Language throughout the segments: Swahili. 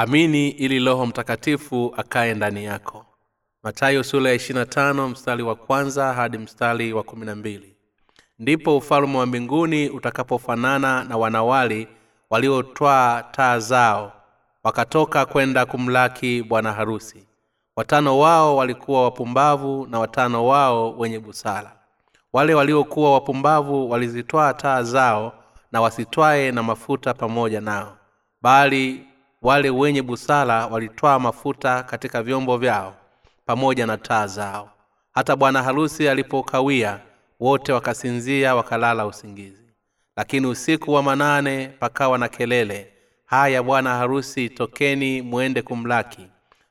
amini ili roho mtakatifu akaye ndani yako. Matayo sula ya 25 mstari wa kwanza hadi mstari wa 12 ndipo ufalume wa mbinguni utakapofanana na wanawali waliotwaa taa zao wakatoka kwenda kumlaki bwana harusi. Watano wao walikuwa wapumbavu na watano wao wenye busara. Wale waliokuwa wapumbavu walizitwaa taa zao na wasitwae na mafuta pamoja nao bali wale wenye busara walitwaa mafuta katika vyombo vyao pamoja na taa zao. Hata bwana harusi alipokawia wote wakasinzia wakalala usingizi. Lakini usiku wa manane pakawa na kelele haya bwana harusi tokeni mwende kumlaki.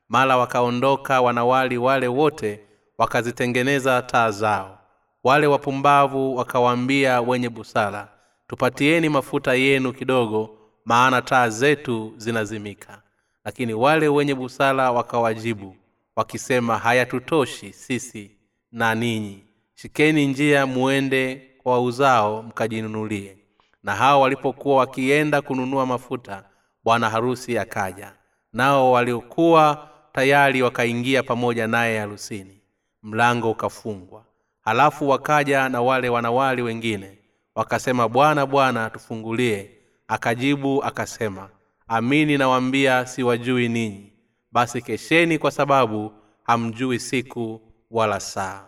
Mara wakaondoka wanawali wale wote wakazitengeneza taa zao. Wale wapumbavu wakawaambia wenye busara tupatieni mafuta yenu kidogo maana taa zetu zinazimika. Lakini wale wenye busara wakawajibu wakisema hayatutoshi sisi na ninyi. Shikeni njia muende kwa wauzao mkajinunulie. Na hao walipokuwa wakienda kununua mafuta bwana harusi akaja. Nao waliokuwa tayari wakaingia pamoja naye harusini. Mlango ukafungwa. Halafu wakaja na wale wanawali wengine wakasema bwana bwana tufungulie akajibu akasema amini nawambia siwajui ninyi. Basi kesheni kwa sababu hamjui siku wala saa.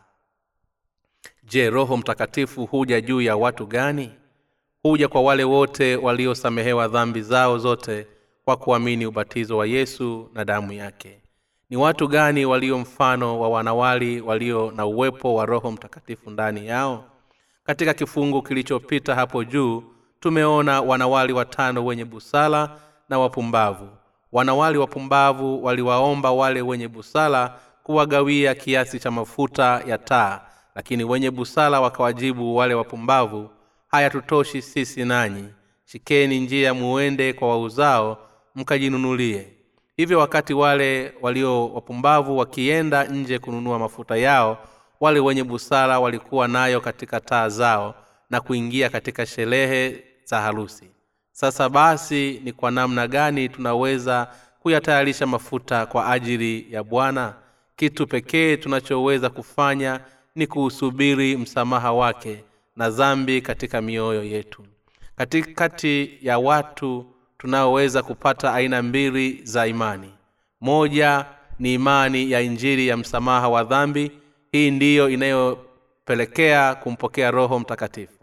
Je roho mtakatifu huja juu ya watu gani? Huja kwa wale wote waliosamehewa dhambi zao zote kwa kuamini ubatizo wa yesu na damu yake. Ni watu gani walio mfano wa wanawali walio na uwepo wa roho mtakatifu ndani yao? Katika kifungu kilichopita hapo juu tumeona wanawali watano wenye busara na wapumbavu. Wanawali wapumbavu waliwaomba wale wenye busara kuwagawia kiasi cha mafuta ya taa lakini wenye busara wakawajibu wale wapumbavu hayatutoshi sisi nanyi. Shikeni njia muende kwa wauzao mkajinunulie. Hivyo wakati wale walio wapumbavu wakienda nje kununua mafuta yao wale wenye busara walikuwa nayo katika taa zao na kuingia katika sherehe za harusi. Sasa basi ni kwa namna gani tunaweza kuyatayarisha mafuta kwa ajili ya bwana? Kitu pekee tunachoweza kufanya ni kuusubiri msamaha wake na dhambi katika mioyo yetu. Katikati ya watu tunaoweza kupata aina mbili za imani. Moja ni imani ya injili ya msamaha wa dhambi. Hii ndiyo inayopelekea kumpokea roho mtakatifu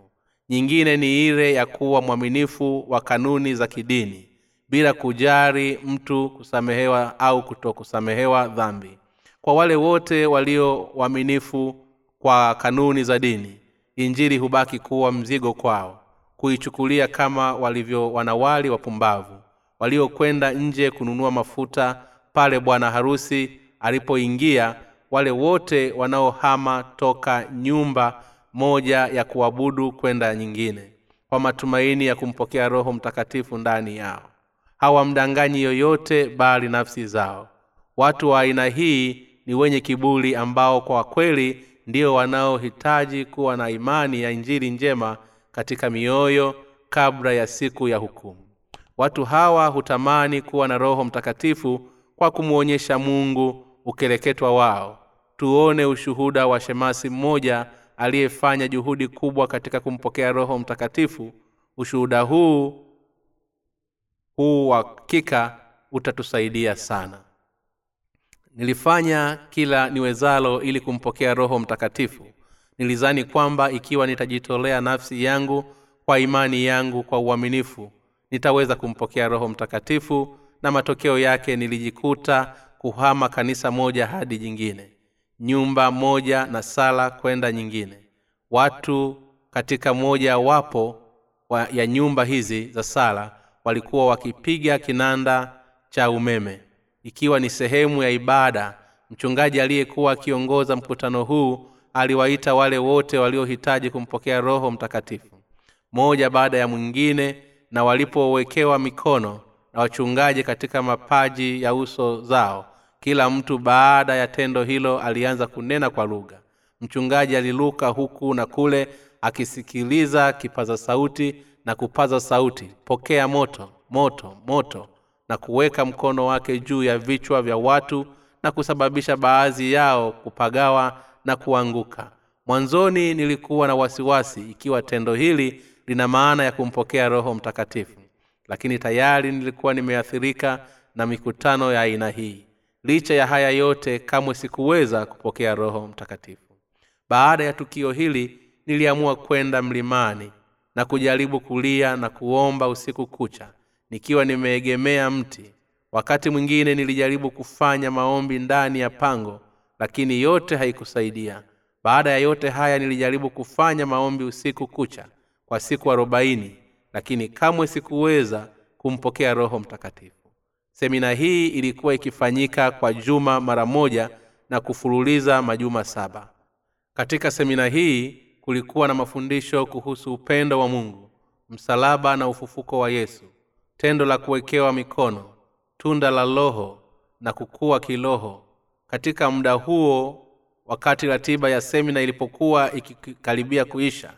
nyingine ni ile ya kuwa mwaminifu wa kanuni za kidini bila kujari mtu kusamehewa au kutokusamehewa dhambi. Kwa wale wote walio waaminifu kwa kanuni za dini injili hubaki kuwa mzigo kwao kuichukulia kama walivyo wanawali wapumbavu waliokwenda nje kununua mafuta pale bwana harusi alipoingia wale wote wanaohama toka nyumba moja ya kuabudu kwenda nyingine kwa matumaini ya kumpokea roho mtakatifu ndani yao. Hawamdanganyi yoyote bali nafsi zao. Watu wa aina hii ni wenye kiburi ambao kwa kweli ndio wanaohitaji kuwa na imani ya injili njema katika mioyo kabla ya siku ya hukumu. Watu hawa hutamani kuwa na roho mtakatifu kwa kumwonyesha mungu ukeleketwa wao. Tuone ushuhuda wa shemasi mmoja aliyefanya juhudi kubwa katika kumpokea roho mtakatifu ushuhuda huu huu hakika utatusaidia sana. Nilifanya kila niwezalo ili kumpokea roho mtakatifu. Nilizani kwamba ikiwa nitajitolea nafsi yangu kwa imani yangu kwa uaminifu nitaweza kumpokea roho mtakatifu na matokeo yake nilijikuta kuhama kanisa moja hadi jingine nyumba moja na sala kwenda nyingine. Watu katika moja wapo wa ya nyumba hizi za sala walikuwa wakipiga kinanda cha umeme. Ikiwa ni sehemu ya ibada mchungaji aliyekuwa akiongoza mkutano huu aliwaita wale wote waliohitaji kumpokea roho mtakatifu. Moja baada ya mwingine na walipowekewa mikono na wachungaji katika mapaji ya uso zao kila mtu baada ya tendo hilo alianza kunena kwa lugha. Mchungaji aliluka huku na kule akisikiliza kipaza sauti na kupaza sauti pokea moto moto moto na kuweka mkono wake juu ya vichwa vya watu na kusababisha baadhi yao kupagawa na kuanguka. Mwanzoni nilikuwa na wasiwasi ikiwa tendo hili lina maana ya kumpokea roho mtakatifu lakini tayari nilikuwa nimeathirika na mikutano ya aina hii licha ya haya yote kamwe sikuweza kupokea roho mtakatifu. Baada ya tukio hili niliamua kwenda mlimani na kujaribu kulia na kuomba usiku kucha nikiwa nimeegemea mti. Wakati mwingine nilijaribu kufanya maombi ndani ya pango lakini yote haikusaidia. Baada ya yote haya nilijaribu kufanya maombi usiku kucha kwa siku arobaini lakini kamwe sikuweza kumpokea roho mtakatifu semina hii ilikuwa ikifanyika kwa juma mara moja na kufululiza majuma saba. Katika semina hii kulikuwa na mafundisho kuhusu upendo wa mungu msalaba na ufufuko wa yesu tendo la kuwekewa mikono tunda la roho na kukua kiroho. Katika muda huo wakati ratiba ya semina ilipokuwa ikikaribia kuisha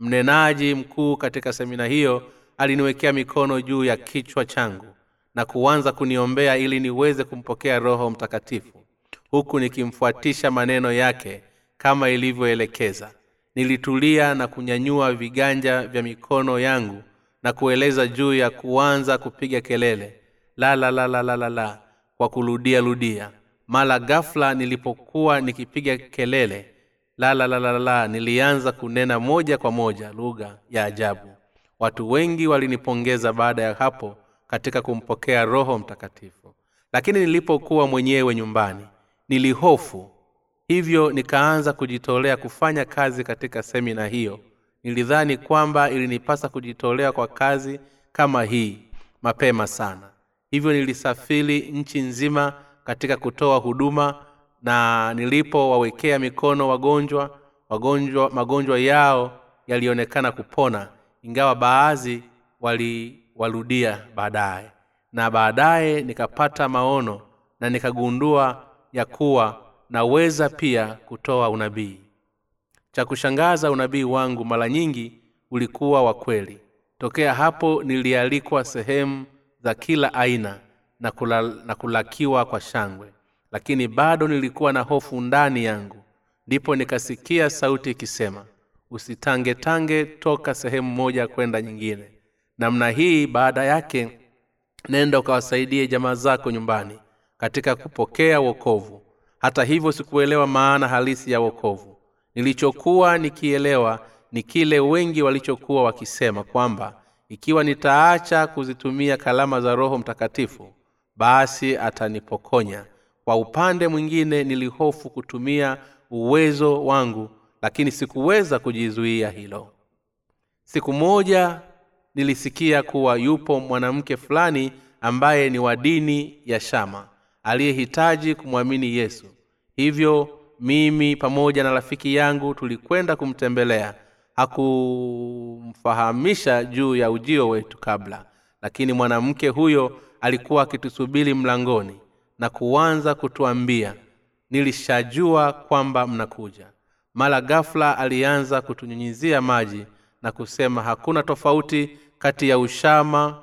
mnenaji mkuu katika semina hiyo aliniwekea mikono juu ya kichwa changu na kuanza kuniombea ili niweze kumpokea roho mtakatifu huku nikimfuatisha maneno yake kama ilivyoelekeza nilitulia na kunyanyua viganja vya mikono yangu na kueleza juu ya kuanza kupiga kelele la la la la la la la kwa kurudia rudia mara ghafla nilipokuwa nikipiga kelele la la la la la nilianza kunena moja kwa moja lugha ya ajabu watu wengi walinipongeza baada ya hapo katika kumpokea roho mtakatifu. Lakini nilipokuwa mwenyewe nyumbani nilihofu. Hivyo nikaanza kujitolea kufanya kazi katika semina hiyo. Nilidhani kwamba ilinipasa kujitolea kwa kazi kama hii mapema sana. Hivyo nilisafiri nchi nzima katika kutoa huduma na nilipowawekea mikono wagonjwa wagonjwa magonjwa yao yalionekana kupona. Ingawa baadhi waliwarudia baadaye. Na baadaye nikapata maono na nikagundua ya kuwa naweza pia kutoa unabii. Cha kushangaza unabii wangu mara nyingi ulikuwa wa kweli. Tokea hapo nilialikwa sehemu za kila aina na, kula, na kulakiwa kwa shangwe. Lakini bado nilikuwa na hofu ndani yangu. Ndipo nikasikia sauti ikisema usitangetange toka sehemu moja kwenda nyingine namna hii baada yake nenda ukawasaidie jamaa zako nyumbani katika kupokea wokovu. Hata hivyo sikuelewa maana halisi ya wokovu. Nilichokuwa nikielewa ni kile wengi walichokuwa wakisema kwamba ikiwa nitaacha kuzitumia kalama za roho mtakatifu basi atanipokonya. Kwa upande mwingine nilihofu kutumia uwezo wangu lakini sikuweza kujizuia hilo. Siku moja nilisikia kuwa yupo mwanamke fulani ambaye ni wa dini ya shama aliyehitaji kumwamini yesu. Hivyo mimi pamoja na rafiki yangu tulikwenda kumtembelea. Hakumfahamisha juu ya ujio wetu kabla lakini mwanamke huyo alikuwa akitusubiri mlangoni na kuanza kutuambia nilishajua kwamba mnakuja. Mara ghafula alianza kutunyunyizia maji na kusema hakuna tofauti kati ya ushama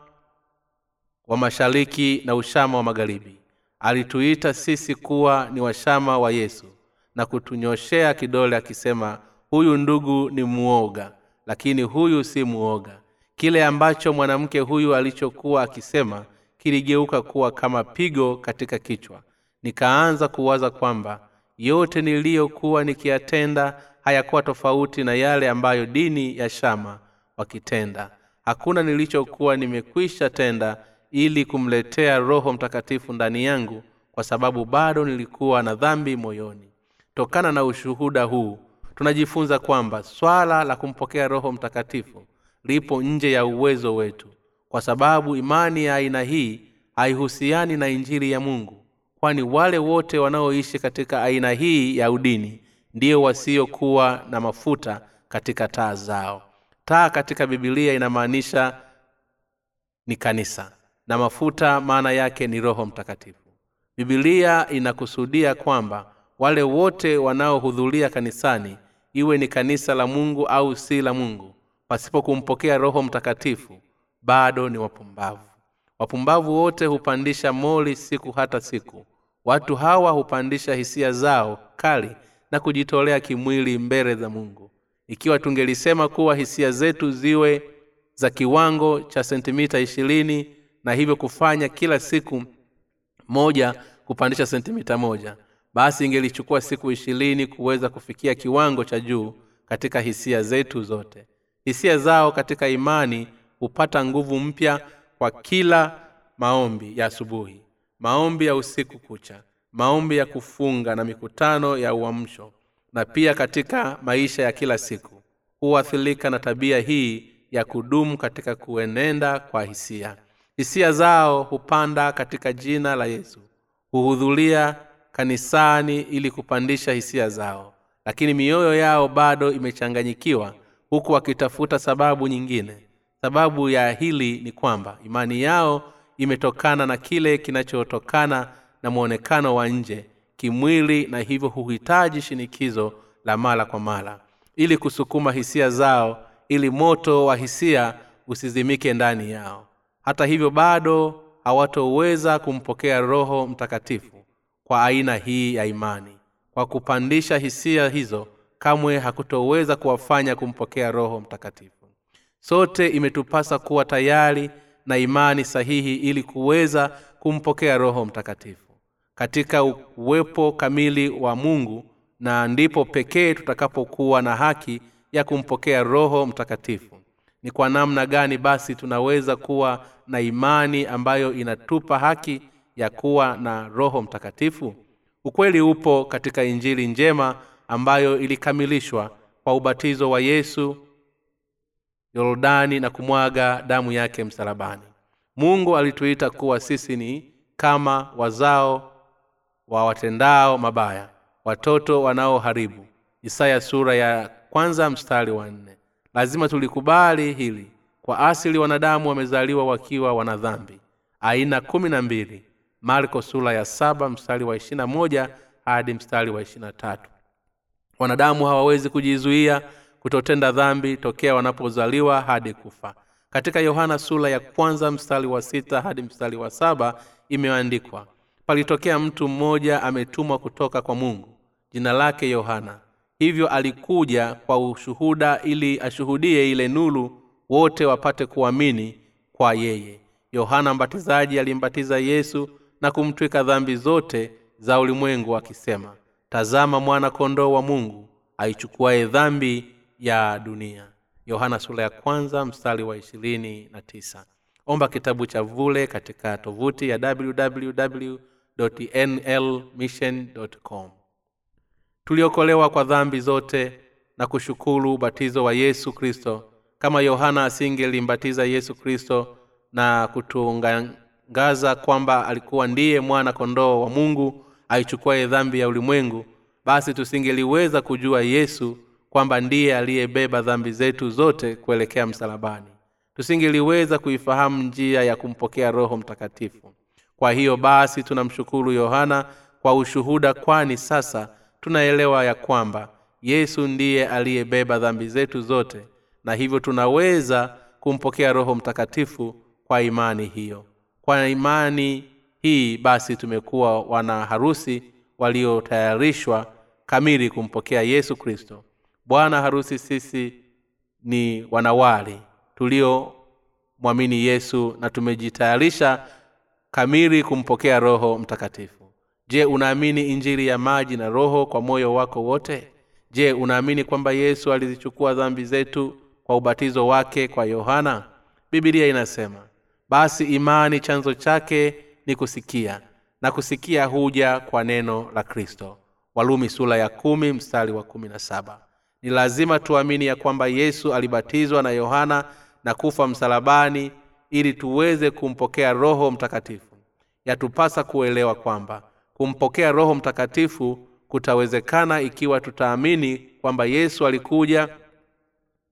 wa mashariki na ushama wa magharibi. Alituita sisi kuwa ni washama wa yesu na kutunyoshea kidole akisema huyu ndugu ni muoga lakini huyu si muoga. Kile ambacho mwanamke huyu alichokuwa akisema kiligeuka kuwa kama pigo katika kichwa. Nikaanza kuwaza kwamba yote niliyokuwa nikiyatenda hayakuwa tofauti na yale ambayo dini ya shama wakitenda hakuna nilichokuwa nimekwisha tenda ili kumletea roho mtakatifu ndani yangu kwa sababu bado nilikuwa na dhambi moyoni. Tokana na ushuhuda huu tunajifunza kwamba swala la kumpokea roho mtakatifu lipo nje ya uwezo wetu kwa sababu imani ya aina hii haihusiani na injili ya mungu kwani wale wote wanaoishi katika aina hii ya udini ndio wasiokuwa na mafuta katika taa zao taa katika bibilia inamaanisha ni kanisa. Na mafuta maana yake ni roho mtakatifu. Bibilia inakusudia kwamba wale wote wanaohudhuria kanisani iwe ni kanisa la mungu au si la mungu pasipo kumpokea roho mtakatifu bado ni wapumbavu. Wapumbavu wote hupandisha moli siku hata siku. Watu hawa hupandisha hisia zao kali na kujitolea kimwili mbele za mungu ikiwa tungelisema kuwa hisia zetu ziwe za kiwango cha sentimita ishirini na hivyo kufanya kila siku moja kupandisha sentimita moja basi ingelichukua siku ishirini kuweza kufikia kiwango cha juu katika hisia zetu zote. Hisia zao katika imani hupata nguvu mpya kwa kila maombi ya asubuhi. Maombi ya usiku kucha maombi ya kufunga na mikutano ya uamsho na pia katika maisha ya kila siku. Huathirika na tabia hii ya kudumu katika kuenenda kwa hisia. Hisia zao hupanda katika jina la yesu. Huhudhuria kanisani ili kupandisha hisia zao. Lakini mioyo yao bado imechanganyikiwa huku wakitafuta sababu nyingine. Sababu ya hili ni kwamba imani yao imetokana na kile kinachotokana na mwonekano wa nje kimwili na hivyo huhitaji shinikizo la mara kwa mara. Ili kusukuma hisia zao ili moto wa hisia usizimike ndani yao. Hata hivyo bado hawatoweza kumpokea roho mtakatifu kwa aina hii ya imani. Kwa kupandisha hisia hizo kamwe hakutoweza kuwafanya kumpokea roho mtakatifu. Sote imetupasa kuwa tayari na imani sahihi ili kuweza kumpokea roho mtakatifu katika uwepo kamili wa mungu na ndipo pekee tutakapokuwa na haki ya kumpokea roho mtakatifu. Ni kwa namna gani basi tunaweza kuwa na imani ambayo inatupa haki ya kuwa na roho mtakatifu? Ukweli upo katika injili njema ambayo ilikamilishwa kwa ubatizo wa yesu yordani na kumwaga damu yake msalabani. Mungu alituita kuwa sisi ni kama wazao wa watendao mabaya watoto wanaoharibu. Isaya sura ya kwanza mstari wa nne. Lazima tulikubali hili. Kwa asili wanadamu wamezaliwa wakiwa wana dhambi. Aina kumi na mbili. Marko sura ya saba mstari wa ishirina moja hadi mstari wa ishirina tatu. Wanadamu hawawezi kujizuia kutotenda dhambi tokea wanapozaliwa hadi kufa. Katika yohana sura ya kwanza mstari wa sita hadi mstari wa saba imeandikwa palitokea mtu mmoja ametumwa kutoka kwa mungu jina lake yohana. Hivyo alikuja kwa ushuhuda ili ashuhudie ile nuru wote wapate kuamini kwa yeye. Yohana mbatizaji alimbatiza yesu na kumtwika dhambi zote za ulimwengu akisema tazama mwana kondoo wa mungu aichukuaye dhambi ya dunia. Yohana sura ya kwanza mstari wa ishirini na tisa. Omba kitabu cha vule katika tovuti ya www nlmission com. Tuliokolewa kwa dhambi zote na kushukuru ubatizo wa yesu kristo. Kama yohana asingelimbatiza yesu kristo na kutungaza kwamba alikuwa ndiye mwana kondoo wa mungu aichukuaye dhambi ya ulimwengu basi tusingeliweza kujua yesu kwamba ndiye aliyebeba dhambi zetu zote kuelekea msalabani. Tusingeliweza kuifahamu njia ya kumpokea roho mtakatifu kwa hiyo basi tunamshukuru yohana kwa ushuhuda kwani sasa tunaelewa ya kwamba yesu ndiye aliyebeba dhambi zetu zote na hivyo tunaweza kumpokea roho mtakatifu kwa imani hiyo. Kwa imani hii basi tumekuwa wana harusi waliotayarishwa kamili kumpokea yesu kristo. Bwana harusi sisi ni wanawali tuliomwamini yesu na tumejitayarisha kamili kumpokea roho mtakatifu. Je unaamini injili ya maji na roho kwa moyo wako wote? Je unaamini kwamba yesu alizichukua dhambi zetu kwa ubatizo wake kwa yohana? Bibilia inasema basi imani chanzo chake ni kusikia na kusikia huja kwa neno la kristo. Walumi sura ya kumi mstari wa kumi na saba. Ni lazima tuamini ya kwamba yesu alibatizwa na yohana na kufa msalabani ili tuweze kumpokea roho mtakatifu. Yatupasa kuelewa kwamba kumpokea roho mtakatifu kutawezekana ikiwa tutaamini kwamba yesu alikuja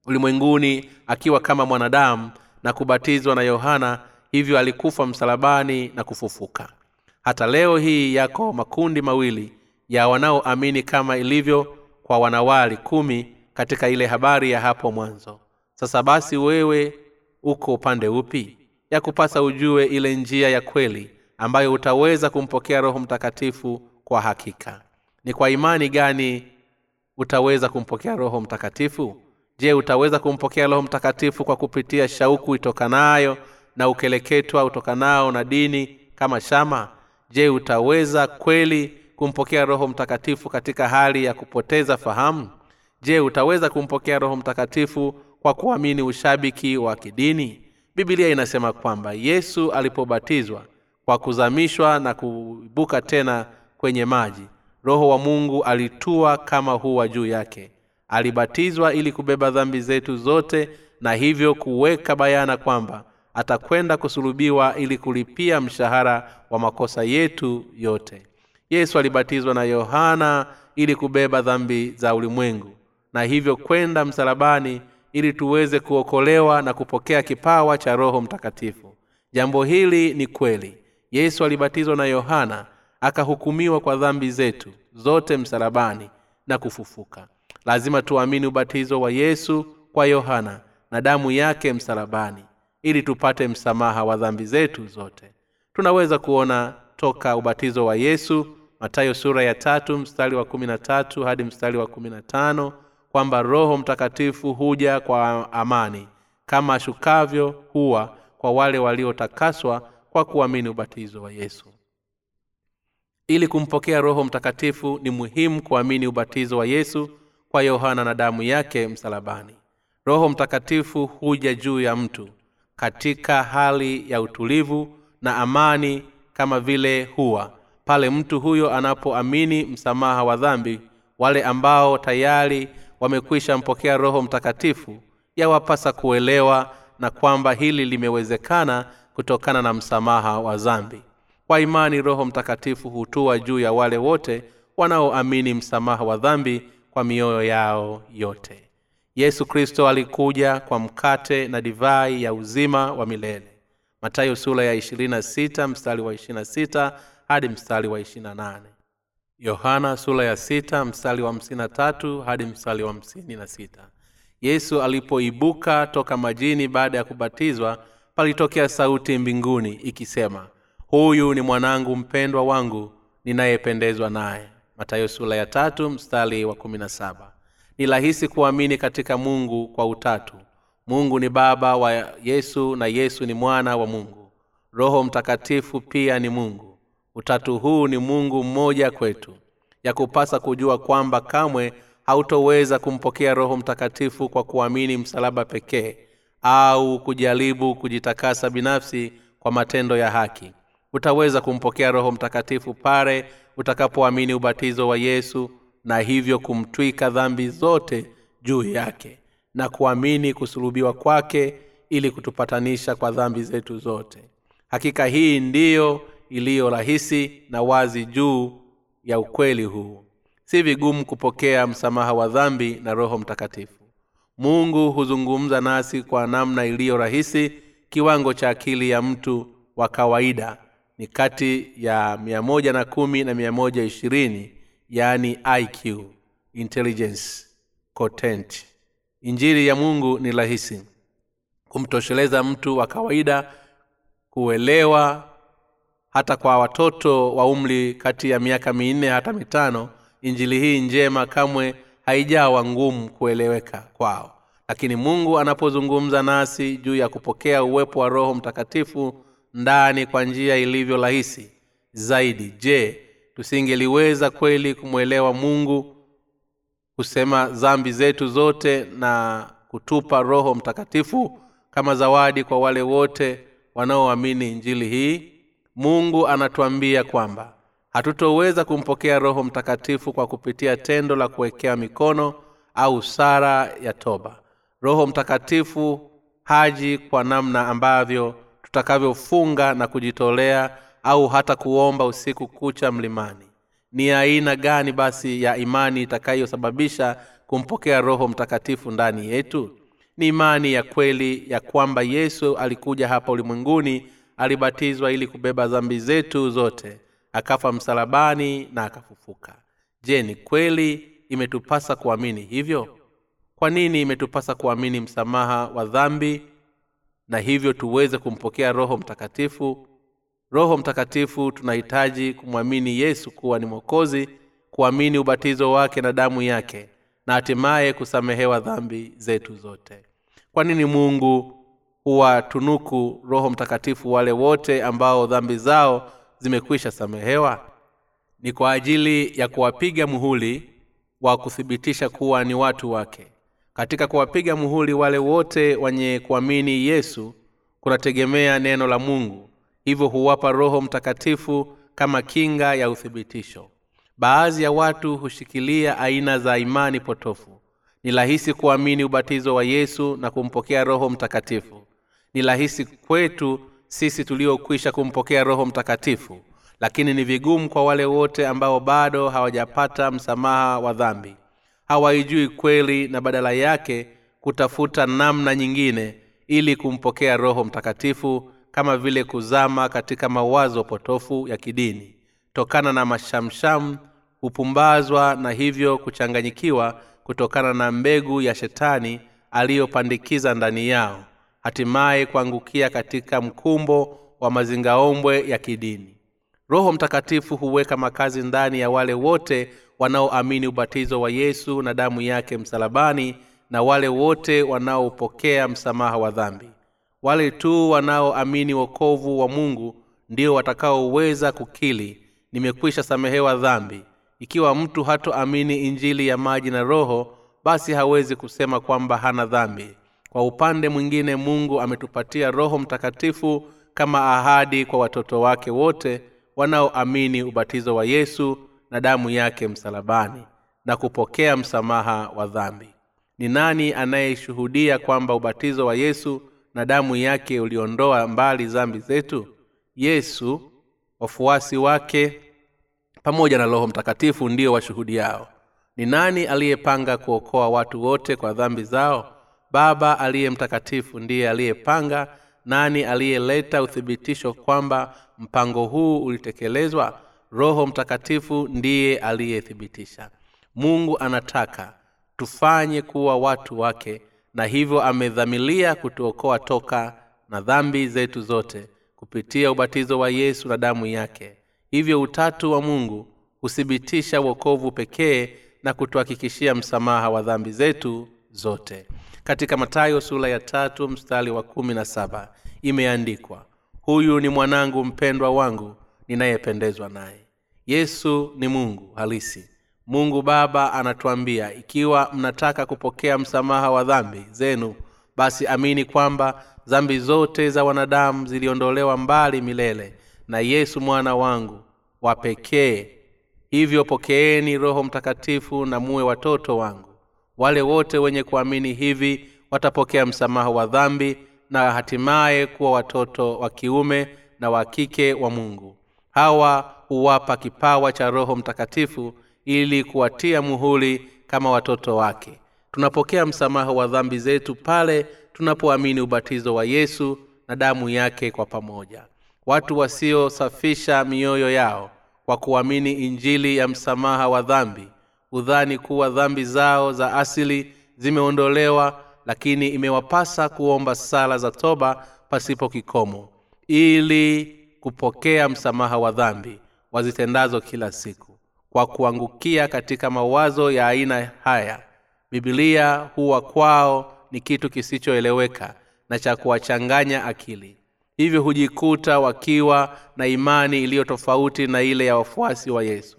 ulimwenguni akiwa kama mwanadamu na kubatizwa na yohana hivyo alikufa msalabani na kufufuka. Hata leo hii yako makundi mawili ya wanaoamini kama ilivyo kwa wanawali kumi katika ile habari ya hapo mwanzo. Sasa basi wewe uko upande upi? Ya kupasa ujue ile njia ya kweli ambayo utaweza kumpokea roho mtakatifu kwa hakika. Ni kwa imani gani utaweza kumpokea roho mtakatifu? Je utaweza kumpokea roho mtakatifu kwa kupitia shauku itokanayo na ukeleketwa utokanao na dini kama shama? Je utaweza kweli kumpokea roho mtakatifu katika hali ya kupoteza fahamu? Je utaweza kumpokea roho mtakatifu kwa kuamini ushabiki wa kidini? Bibilia inasema kwamba yesu alipobatizwa kwa kuzamishwa na kuibuka tena kwenye maji roho wa mungu alitua kama huwa juu yake. Alibatizwa ili kubeba dhambi zetu zote na hivyo kuweka bayana kwamba atakwenda kusulubiwa ili kulipia mshahara wa makosa yetu yote. Yesu alibatizwa na yohana ili kubeba dhambi za ulimwengu na hivyo kwenda msalabani ili tuweze kuokolewa na kupokea kipawa cha roho mtakatifu. Jambo hili ni kweli. Yesu alibatizwa na yohana akahukumiwa kwa dhambi zetu zote msalabani na kufufuka. Lazima tuamini ubatizo wa yesu kwa yohana na damu yake msalabani ili tupate msamaha wa dhambi zetu zote. Tunaweza kuona toka ubatizo wa yesu matayo sura ya tatu mstari wa kumi na tatu hadi mstari wa kumi na tano kwamba roho mtakatifu huja kwa amani kama ashukavyo huwa kwa wale waliotakaswa kwa kuamini ubatizo wa yesu. Ili kumpokea roho mtakatifu ni muhimu kuamini ubatizo wa yesu kwa yohana na damu yake msalabani. Roho mtakatifu huja juu ya mtu katika hali ya utulivu na amani kama vile huwa. Pale mtu huyo anapoamini msamaha wa dhambi wale ambao tayari wamekwisha mpokea roho mtakatifu yawapasa kuelewa na kwamba hili limewezekana kutokana na msamaha wa dhambi. Kwa imani roho mtakatifu hutua juu ya wale wote wanaoamini msamaha wa dhambi kwa mioyo yao yote. Yesu kristo alikuja kwa mkate na divai ya uzima wa milele. Matayo sula ya 26 mstari wa 26 hadi mstari wa 28 yohana sura ya sita mstari wa 53 hadi mstari wa 56 yesu alipoibuka toka majini baada ya kubatizwa palitokea sauti mbinguni ikisema huyu ni mwanangu mpendwa wangu ninayependezwa naye. Matayo sura ya tatu mstari wa kumi ni rahisi kuamini katika mungu kwa utatu. Mungu ni baba wa yesu na yesu ni mwana wa mungu. Roho mtakatifu pia ni mungu utatu huu ni mungu mmoja kwetu ya kupasa kujua kwamba kamwe hautoweza kumpokea roho mtakatifu kwa kuamini msalaba pekee au kujaribu kujitakasa binafsi kwa matendo ya haki. Utaweza kumpokea roho mtakatifu pale utakapoamini ubatizo wa yesu na hivyo kumtwika dhambi zote juu yake na kuamini kusulubiwa kwake ili kutupatanisha kwa dhambi zetu zote. Hakika hii ndiyo iliyo rahisi na wazi juu ya ukweli huu. Si vigumu kupokea msamaha wa dhambi na roho mtakatifu. Mungu huzungumza nasi kwa namna iliyo rahisi kiwango cha akili ya mtu wa kawaida. Ni kati ya mia moja na kumi na mia moja ishirini yaani iq intelligence content. Injili ya mungu ni rahisi. Kumtosheleza mtu wa kawaida kuelewa hata kwa watoto wa umri kati ya miaka minne hata mitano injili hii njema kamwe haijawa ngumu kueleweka kwao. Lakini mungu anapozungumza nasi juu ya kupokea uwepo wa roho mtakatifu ndani kwa njia ilivyo rahisi zaidi je tusingeliweza kweli kumwelewa mungu kusema dhambi zetu zote na kutupa roho mtakatifu kama zawadi kwa wale wote wanaoamini injili hii mungu anatuambia kwamba hatutoweza kumpokea roho mtakatifu kwa kupitia tendo la kuwekea mikono au sara ya toba. Roho mtakatifu haji kwa namna ambavyo tutakavyofunga na kujitolea au hata kuomba usiku kucha mlimani. Ni aina gani basi ya imani itakayosababisha kumpokea roho mtakatifu ndani yetu? Ni imani ya kweli ya kwamba yesu alikuja hapa ulimwenguni alibatizwa ili kubeba dhambi zetu zote. Akafa msalabani na akafufuka. Je ni kweli imetupasa kuamini hivyo? Kwa nini imetupasa kuamini msamaha wa dhambi na hivyo tuweze kumpokea roho mtakatifu? Roho mtakatifu tunahitaji kumwamini yesu kuwa ni mwokozi kuamini ubatizo wake na damu yake na hatimaye kusamehewa dhambi zetu zote. Kwa nini mungu huwatunuku roho mtakatifu wale wote ambao dhambi zao zimekwisha samehewa? Ni kwa ajili ya kuwapiga muhuli wa kuthibitisha kuwa ni watu wake. Katika kuwapiga muhuli wale wote wenye kuamini yesu kunategemea neno la mungu. Hivyo huwapa roho mtakatifu kama kinga ya uthibitisho. Baadhi ya watu hushikilia aina za imani potofu. Ni rahisi kuamini ubatizo wa yesu na kumpokea roho mtakatifu ni rahisi kwetu sisi tuliokwisha kumpokea roho mtakatifu lakini ni vigumu kwa wale wote ambao bado hawajapata msamaha wa dhambi. Hawaijui kweli na badala yake kutafuta namna nyingine ili kumpokea roho mtakatifu kama vile kuzama katika mawazo potofu ya kidini. Tokana na mashamsham hupumbazwa na hivyo kuchanganyikiwa kutokana na mbegu ya shetani aliyopandikiza ndani yao hatimaye kuangukia katika mkumbo wa mazingaombwe ya kidini. Roho mtakatifu huweka makazi ndani ya wale wote wanaoamini ubatizo wa yesu na damu yake msalabani na wale wote wanaopokea msamaha wa dhambi. Wale tu wanaoamini wokovu wa mungu ndio watakaoweza kukili nimekwisha samehewa dhambi. Ikiwa mtu hatoamini injili ya maji na roho basi hawezi kusema kwamba hana dhambi kwa upande mwingine mungu ametupatia roho mtakatifu kama ahadi kwa watoto wake wote wanaoamini ubatizo wa yesu na damu yake msalabani na kupokea msamaha wa dhambi. Ni nani anayeshuhudia kwamba ubatizo wa yesu na damu yake uliondoa mbali zambi zetu? Yesu wafuasi wake pamoja na roho mtakatifu ndio washuhudiao. Ni nani aliyepanga kuokoa watu wote kwa dhambi zao baba aliye mtakatifu ndiye aliyepanga nani aliyeleta uthibitisho kwamba mpango huu ulitekelezwa? Roho mtakatifu ndiye aliyethibitisha. Mungu anataka tufanye kuwa watu wake na hivyo amedhamilia kutuokoa toka na dhambi zetu zote kupitia ubatizo wa yesu na damu yake. Hivyo utatu wa mungu huthibitisha wokovu pekee na kutuhakikishia msamaha wa dhambi zetu zote katika matayo sura ya tatu mstari wa kumi na saba. Imeandikwa huyu ni mwanangu mpendwa wangu ninayependezwa naye. Yesu ni mungu halisi. Mungu baba anatuambia ikiwa mnataka kupokea msamaha wa dhambi zenu basi amini kwamba dhambi zote za wanadamu ziliondolewa mbali milele na yesu mwana wangu wa pekee. Hivyo pokeeni roho mtakatifu na muwe watoto wangu wale wote wenye kuamini hivi watapokea msamaha wa dhambi na hatimaye kuwa watoto wa kiume na wa kike wa mungu. Hawa huwapa kipawa cha roho mtakatifu ili kuwatia muhuli kama watoto wake. Tunapokea msamaha wa dhambi zetu pale tunapoamini ubatizo wa yesu na damu yake kwa pamoja. Watu wasiosafisha mioyo yao kwa kuamini injili ya msamaha wa dhambi hudhani kuwa dhambi zao za asili zimeondolewa lakini imewapasa kuomba sala za toba pasipo kikomo ili kupokea msamaha wa dhambi wazitendazo kila siku. Kwa kuangukia katika mawazo ya aina haya bibilia huwa kwao ni kitu kisichoeleweka na cha kuwachanganya akili. Hivyo hujikuta wakiwa na imani iliyo tofauti na ile ya wafuasi wa yesu.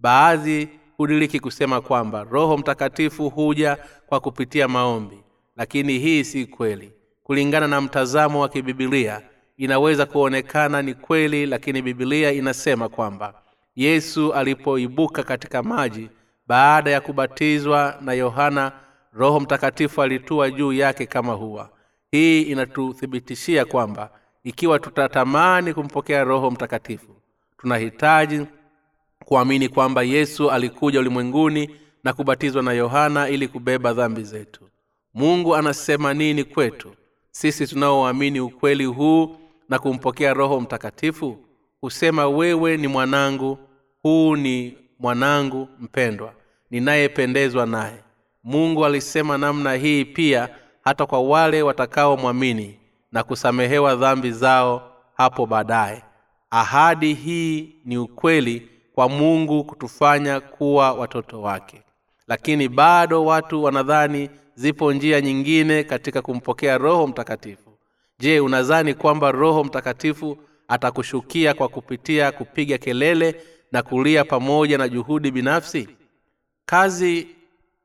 Baadhi hudiriki kusema kwamba roho mtakatifu huja kwa kupitia maombi. Lakini hii si kweli. Kulingana na mtazamo wa kibibilia inaweza kuonekana ni kweli lakini bibilia inasema kwamba yesu alipoibuka katika maji baada ya kubatizwa na yohana roho mtakatifu alitua juu yake kama huwa hii inatuthibitishia kwamba ikiwa tutatamani kumpokea roho mtakatifu tunahitaji kuamini kwamba yesu alikuja ulimwenguni na kubatizwa na yohana ili kubeba dhambi zetu. Mungu anasema nini kwetu? Sisi tunaoamini ukweli huu na kumpokea roho mtakatifu? Husema wewe ni mwanangu huu ni mwanangu mpendwa ninayependezwa naye. Mungu alisema namna hii pia hata kwa wale watakaomwamini na kusamehewa dhambi zao hapo baadaye. Ahadi hii ni ukweli kwa mungu kutufanya kuwa watoto wake. Lakini bado watu wanadhani zipo njia nyingine katika kumpokea roho mtakatifu. Je unadhani kwamba roho mtakatifu atakushukia kwa kupitia kupiga kelele na kulia pamoja na juhudi binafsi? Kazi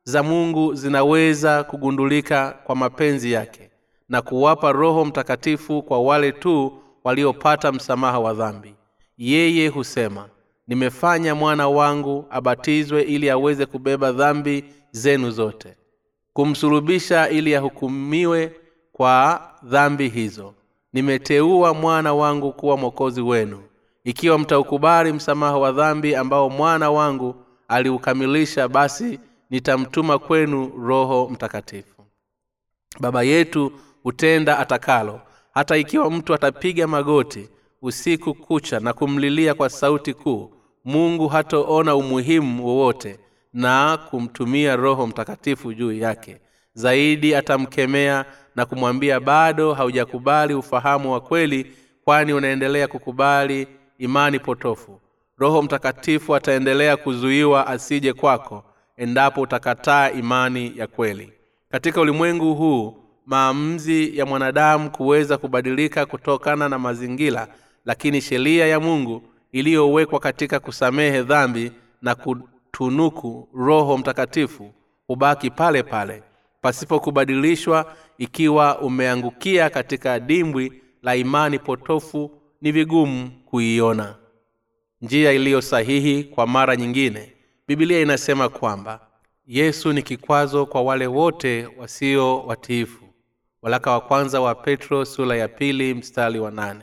za mungu zinaweza kugundulika kwa mapenzi yake na kuwapa roho mtakatifu kwa wale tu waliopata msamaha wa dhambi. Yeye husema nimefanya mwana wangu abatizwe ili aweze kubeba dhambi zenu zote kumsulubisha ili ahukumiwe kwa dhambi hizo. Nimeteua mwana wangu kuwa mwokozi wenu. Ikiwa mtaukubali msamaha wa dhambi ambao mwana wangu aliukamilisha basi nitamtuma kwenu roho mtakatifu. Baba yetu hutenda atakalo. Hata ikiwa mtu atapiga magoti usiku kucha na kumlilia kwa sauti kuu mungu hatoona umuhimu wowote na kumtumia roho mtakatifu juu yake. Zaidi atamkemea na kumwambia bado haujakubali ufahamu wa kweli kwani unaendelea kukubali imani potofu. Roho mtakatifu ataendelea kuzuiwa asije kwako endapo utakataa imani ya kweli. Katika ulimwengu huu maamuzi ya mwanadamu kuweza kubadilika kutokana na mazingira lakini sheria ya mungu iliyowekwa katika kusamehe dhambi na kutunuku roho mtakatifu hubaki pale pale pasipo ikiwa umeangukia katika dimbwi la imani potofu ni vigumu kuiona. Njia iliyo sahihi kwa mara nyingine bibilia inasema kwamba yesu ni kikwazo kwa wale wote wasio watiifu. Walaka wa kwanza wa petro sula ya pili mstari wa nane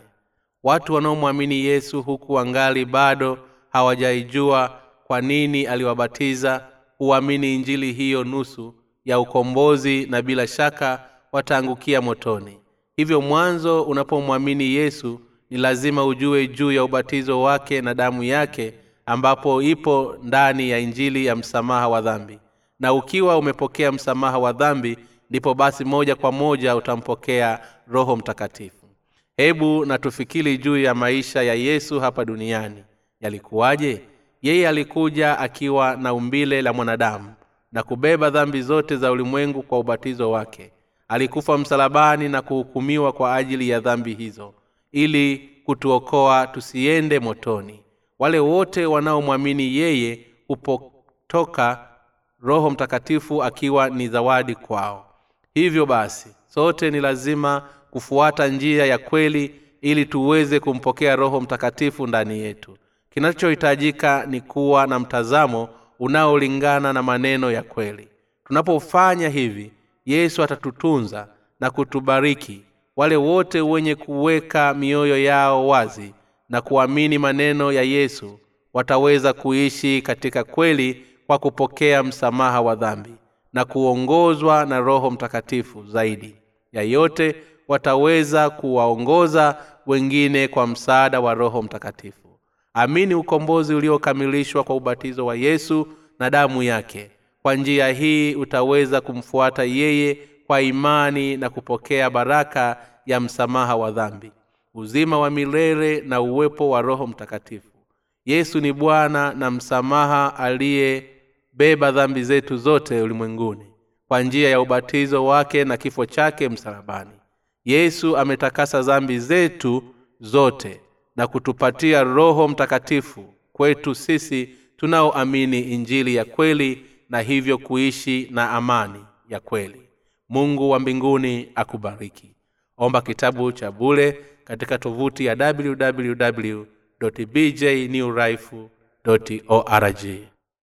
watu wanaomwamini yesu huku wangali bado hawajaijua kwa nini aliwabatiza huamini injili hiyo nusu ya ukombozi na bila shaka wataangukia motoni. Hivyo mwanzo unapomwamini yesu ni lazima ujue juu ya ubatizo wake na damu yake ambapo ipo ndani ya injili ya msamaha wa dhambi. Na ukiwa umepokea msamaha wa dhambi ndipo basi moja kwa moja utampokea roho mtakatifu hebu na tufikiri juu ya maisha ya yesu hapa duniani. Yalikuwaje? Yeye alikuja akiwa na umbile la mwanadamu na kubeba dhambi zote za ulimwengu kwa ubatizo wake. Alikufa msalabani na kuhukumiwa kwa ajili ya dhambi hizo ili kutuokoa tusiende motoni. Wale wote wanaomwamini yeye hupotoka roho mtakatifu akiwa ni zawadi kwao. Hivyo basi sote ni lazima kufuata njia ya kweli ili tuweze kumpokea roho mtakatifu ndani yetu. Kinachohitajika ni kuwa na mtazamo unaolingana na maneno ya kweli. Tunapofanya hivi yesu atatutunza na kutubariki wale wote wenye kuweka mioyo yao wazi na kuamini maneno ya yesu wataweza kuishi katika kweli kwa kupokea msamaha wa dhambi na kuongozwa na roho mtakatifu zaidi ya yote wataweza kuwaongoza wengine kwa msaada wa roho mtakatifu. Amini ukombozi uliokamilishwa kwa ubatizo wa yesu na damu yake. Kwa njia hii utaweza kumfuata yeye kwa imani na kupokea baraka ya msamaha wa dhambi. Uzima wa milele na uwepo wa roho mtakatifu. Yesu ni bwana na msamaha aliyebeba dhambi zetu zote ulimwenguni. Kwa njia ya ubatizo wake na kifo chake msalabani yesu ametakasa dhambi zetu zote na kutupatia roho mtakatifu kwetu sisi tunaoamini injili ya kweli na hivyo kuishi na amani ya kweli. Mungu wa mbinguni akubariki. Omba kitabu cha bule katika tovuti ya www bjnewrife org